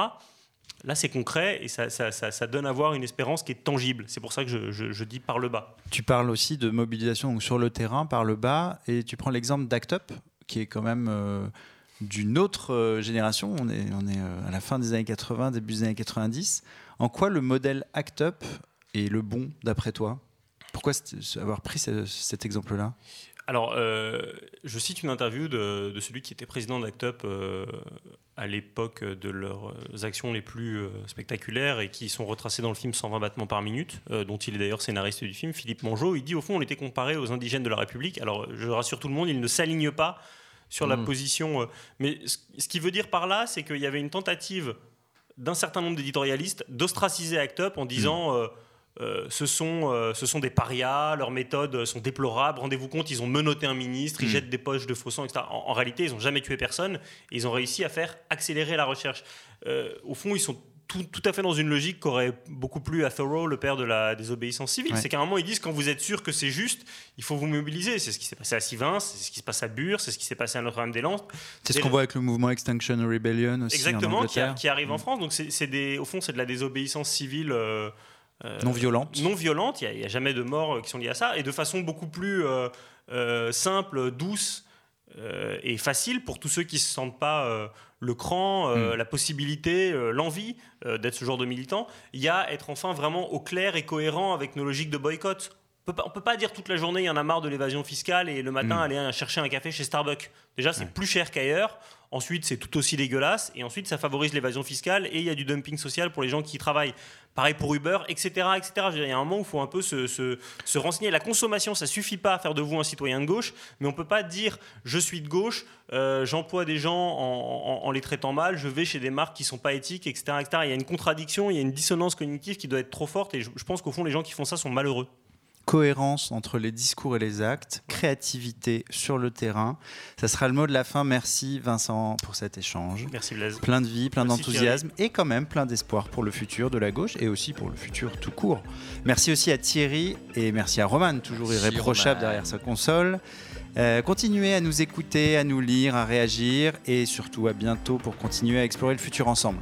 Speaker 3: Là, c'est concret et ça, donne à voir une espérance qui est tangible. C'est pour ça que je, dis par le bas.
Speaker 1: Tu parles aussi de mobilisation sur le terrain, par le bas, et tu prends l'exemple d'Act Up, qui est quand même euh, d'une autre génération. On est, à la fin des années 80, début des années 90. En quoi le modèle Act Up est le bon, d'après toi? Pourquoi avoir pris ce- cet exemple-là?
Speaker 3: Alors, euh, je cite une interview de, de celui qui était président d'Act Up euh, à l'époque de leurs actions les plus euh, spectaculaires et qui sont retracées dans le film 120 battements par minute, dont il est d'ailleurs scénariste du film, Philippe Mongeau. Il dit au fond, on était comparé aux indigènes de la République. Alors, je rassure tout le monde, il ne s'aligne pas sur la
Speaker 2: Mhm.
Speaker 3: position. mais ce, ce qui veut dire par là, c'est qu'il y avait une tentative d'un certain nombre d'éditorialistes d'ostraciser Act Up en disant
Speaker 1: Hmm.
Speaker 3: Euh, ce, sont, euh, ce sont des parias, leurs méthodes sont déplorables. Rendez-vous compte, ils ont menotté un ministre, ils
Speaker 1: Mm.
Speaker 3: jettent des poches de faux sang, etc. En, en réalité, ils n'ont jamais tué personne et ils ont réussi à faire accélérer la recherche. Euh, au fond, ils sont tout, tout à fait dans une logique qu'aurait beaucoup plu à Thoreau, le père de la désobéissance civile.
Speaker 1: Ouais.
Speaker 3: C'est qu'à un moment, ils disent quand vous êtes sûr que c'est juste, il faut vous mobiliser. C'est ce qui s'est passé à Sivins, c'est ce qui se passe à Bure, c'est ce qui s'est passé à Notre-Dame-des-Landes.
Speaker 1: C'est ce qu'on voit avec le mouvement Extinction Rebellion aussi
Speaker 3: Exactement,
Speaker 1: en
Speaker 3: qui, a- qui arrive en
Speaker 1: Mm.
Speaker 3: France. Donc, c'est des, au fond, c'est de la désobéissance civile. euh,
Speaker 1: Non violente.
Speaker 3: non violente, il n'y a, jamais de morts euh, qui sont liées à ça, et de façon beaucoup plus euh, euh, simple, douce euh, et facile pour tous ceux qui ne se sentent pas euh, le cran, euh,
Speaker 1: Mm.
Speaker 3: la possibilité, euh, l'envie euh, d'être ce genre de militant. Il y a être enfin vraiment au clair et cohérent avec nos logiques de boycott. On on peut pas dire toute la journée il y en a marre de l'évasion fiscale et le matin
Speaker 1: Mm.
Speaker 3: aller euh, chercher un café chez Starbucks. Déjà c'est plus cher qu'ailleurs. Ensuite c'est tout aussi dégueulasse et ensuite ça favorise l'évasion fiscale et il y a du dumping social pour les gens qui travaillent. Pareil pour Uber, etc. etc. Il y a un moment où il faut un peu se, se- se renseigner. La consommation, ça suffit pas à faire de vous un citoyen de gauche, mais on peut pas dire je suis de gauche, euh, j'emploie des gens en, les traitant mal, je vais chez des marques qui sont pas éthiques, etc., etc. Il y a une contradiction, il y a une dissonance cognitive qui doit être trop forte et je, je pense qu'au fond les gens qui font ça sont malheureux.
Speaker 1: Cohérence entre les discours et les actes, créativité sur le terrain. Ça sera le mot de la fin. Merci Vincent pour cet échange.
Speaker 3: Merci Blaise.
Speaker 1: Plein de vie, plein d'enthousiasme et quand même plein d'espoir pour le futur de la gauche et aussi pour le futur tout court. Merci aussi à Thierry et merci à Roman, toujours
Speaker 2: Merci,
Speaker 1: irréprochable
Speaker 2: Roman.
Speaker 1: derrière sa console. Euh, continuez à nous écouter, à nous lire, à réagir et surtout à bientôt pour continuer à explorer le futur ensemble.